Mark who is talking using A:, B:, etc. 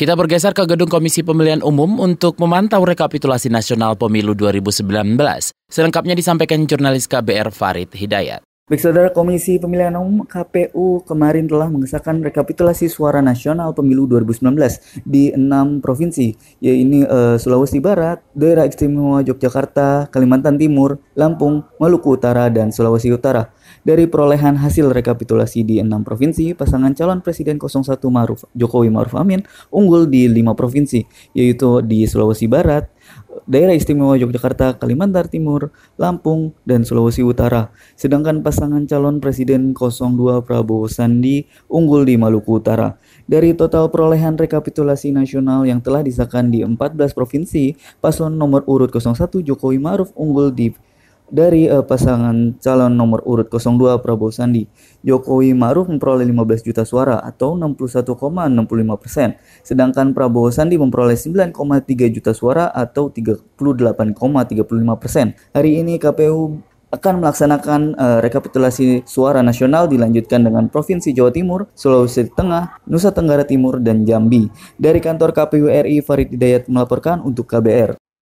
A: Kita bergeser ke gedung Komisi Pemilihan Umum untuk memantau rekapitulasi nasional pemilu 2019. Selengkapnya disampaikan jurnalis KBR Farid Hidayat.
B: Baik saudara Komisi Pemilihan Umum KPU kemarin telah mengesahkan rekapitulasi suara nasional pemilu 2019 di enam provinsi, yaitu uh, Sulawesi Barat, Daerah Istimewa Yogyakarta, Kalimantan Timur, Lampung, Maluku Utara, dan Sulawesi Utara. Dari perolehan hasil rekapitulasi di enam provinsi, pasangan calon Presiden 01 Maruf Jokowi Maruf Amin unggul di lima provinsi, yaitu di Sulawesi Barat, Daerah Istimewa Yogyakarta, Kalimantan Timur, Lampung, dan Sulawesi Utara. Sedangkan pasangan calon Presiden 02 Prabowo Sandi unggul di Maluku Utara. Dari total perolehan rekapitulasi nasional yang telah disahkan di 14 provinsi, paslon nomor urut 01 Jokowi Maruf unggul di dari uh, pasangan calon nomor urut 02 Prabowo Sandi. Jokowi Maruf memperoleh 15 juta suara atau 61,65 persen, sedangkan Prabowo Sandi memperoleh 9,3 juta suara atau 38,35 persen. Hari ini KPU akan melaksanakan uh, rekapitulasi suara nasional dilanjutkan dengan Provinsi Jawa Timur, Sulawesi Tengah, Nusa Tenggara Timur, dan Jambi. Dari kantor KPU RI, Farid Hidayat melaporkan untuk KBR.